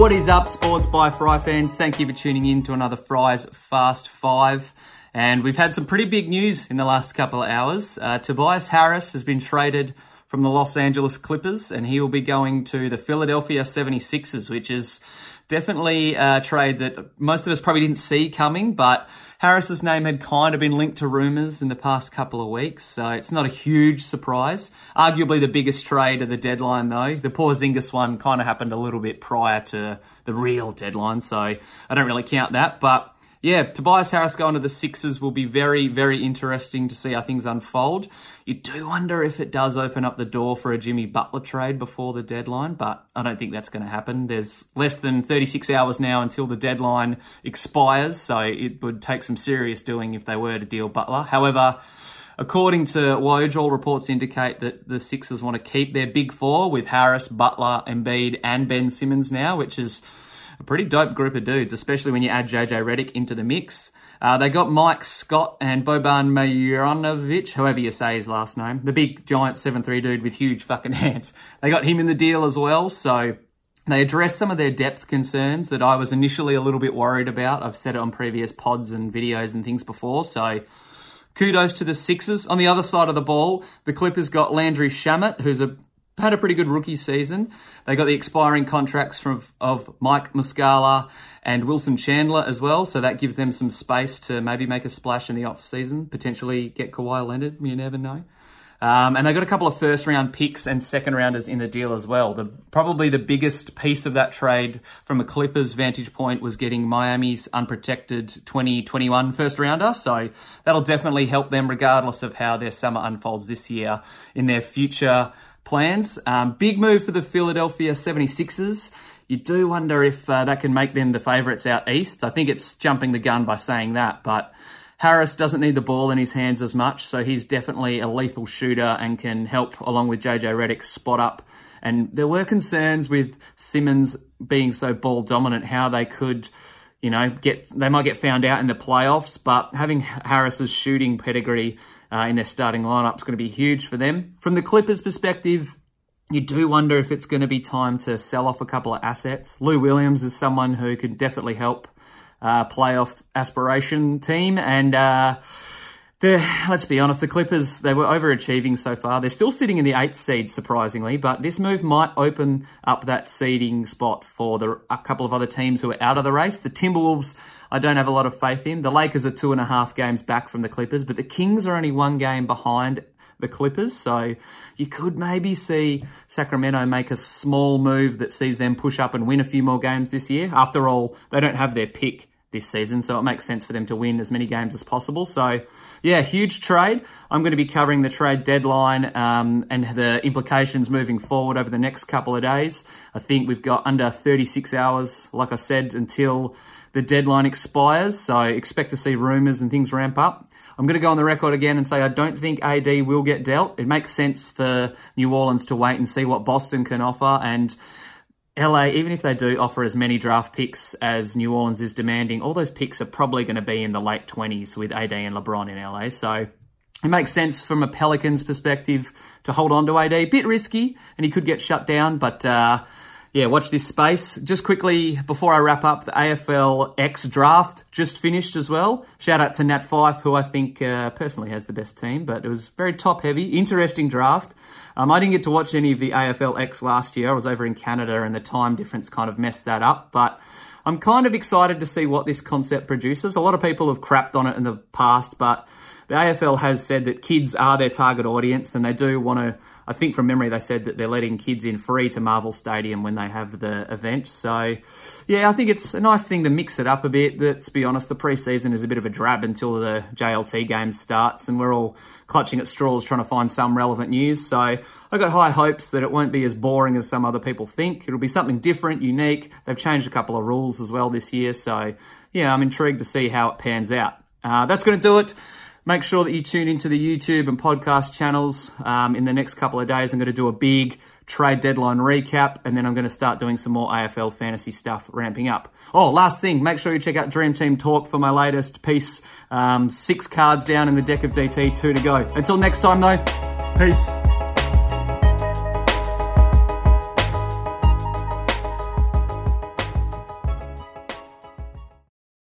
What is up, Sports by Fry fans? Thank you for tuning in to another Fry's Fast Five. And we've had some pretty big news in the last couple of hours. Uh, Tobias Harris has been traded from the Los Angeles Clippers, and he will be going to the Philadelphia 76ers, which is definitely a trade that most of us probably didn't see coming, but Harris's name had kind of been linked to rumours in the past couple of weeks, so it's not a huge surprise. Arguably the biggest trade of the deadline, though. The poor Porzingis one kind of happened a little bit prior to the real deadline, so I don't really count that, but yeah, Tobias Harris going to the Sixers will be very, very interesting to see how things unfold. You do wonder if it does open up the door for a Jimmy Butler trade before the deadline, but I don't think that's going to happen. There's less than 36 hours now until the deadline expires, so it would take some serious doing if they were to deal Butler. However, According to Woj, all reports indicate that the Sixers want to keep their big four with Harris, Butler, Embiid, and Ben Simmons now, which is a pretty dope group of dudes, especially when you add JJ Redick into the mix. Uh, they got Mike Scott and Boban Marjanovic, however you say his last name, the big giant seven three dude with huge fucking hands. They got him in the deal as well, so they addressed some of their depth concerns that I was initially a little bit worried about. I've said it on previous pods and videos and things before, so kudos to the Sixers. On the other side of the ball, the Clippers got Landry Shamet, who's a had a pretty good rookie season. They got the expiring contracts from of Mike Muscala and Wilson Chandler as well, so that gives them some space to maybe make a splash in the off season, potentially get Kawhi Leonard. You never know. Um, and they got a couple of first round picks and second rounders in the deal as well. The probably the biggest piece of that trade from a Clippers vantage point was getting Miami's unprotected 2021 first rounder. So that'll definitely help them regardless of how their summer unfolds this year in their future plans. Um, big move for the Philadelphia 76ers. You do wonder if uh, that can make them the favourites out east. I think it's jumping the gun by saying that, but Harris doesn't need the ball in his hands as much, so he's definitely a lethal shooter and can help along with JJ Redick spot up. And there were concerns with Simmons being so ball dominant, how they could, you know, get they might get found out in the playoffs, but having Harris's shooting pedigree uh, in their starting lineup is going to be huge for them. From the Clippers' perspective, you do wonder if it's going to be time to sell off a couple of assets. Lou Williams is someone who could definitely help uh, playoff aspiration team, and uh, let's be honest, the Clippers they were overachieving so far. They're still sitting in the eighth seed, surprisingly, but this move might open up that seeding spot for the, a couple of other teams who are out of the race. The Timberwolves I don't have a lot of faith in. The Lakers are two and a half games back from the Clippers, but the Kings are only one game behind the Clippers. So you could maybe see Sacramento make a small move that sees them push up and win a few more games this year. After all, they don't have their pick this season, so it makes sense for them to win as many games as possible. So yeah, huge trade. I'm going to be covering the trade deadline um, and the implications moving forward over the next couple of days. I think we've got under 36 hours, like I said, until the deadline expires, so expect to see rumours and things ramp up. I'm going to go on the record again and say I don't think AD will get dealt. It makes sense for New Orleans to wait and see what Boston can offer. And LA, even if they do offer as many draft picks as New Orleans is demanding, all those picks are probably going to be in the late 20s with AD and LeBron in LA. So it makes sense from a Pelicans perspective to hold on to AD. A Bit risky, and he could get shut down, but. Uh, yeah, watch this space. Just quickly, before I wrap up, the AFL X draft just finished as well. Shout out to Nat Fyfe, who I think uh, personally has the best team, but it was very top heavy. Interesting draft. Um, I didn't get to watch any of the AFL X last year. I was over in Canada and the time difference kind of messed that up, but I'm kind of excited to see what this concept produces. A lot of people have crapped on it in the past, but the AFL has said that kids are their target audience and they do want to I think from memory they said that they're letting kids in free to Marvel Stadium when they have the event. So, yeah, I think it's a nice thing to mix it up a bit. Let's be honest, the preseason is a bit of a drab until the JLT game starts, and we're all clutching at straws trying to find some relevant news. So, I've got high hopes that it won't be as boring as some other people think. It'll be something different, unique. They've changed a couple of rules as well this year. So, yeah, I'm intrigued to see how it pans out. Uh, that's going to do it. Make sure that you tune into the YouTube and podcast channels. Um, in the next couple of days, I'm going to do a big trade deadline recap, and then I'm going to start doing some more AFL fantasy stuff ramping up. Oh, last thing, make sure you check out Dream Team Talk for my latest piece. Um, six cards down in the deck of DT, two to go. Until next time, though, peace.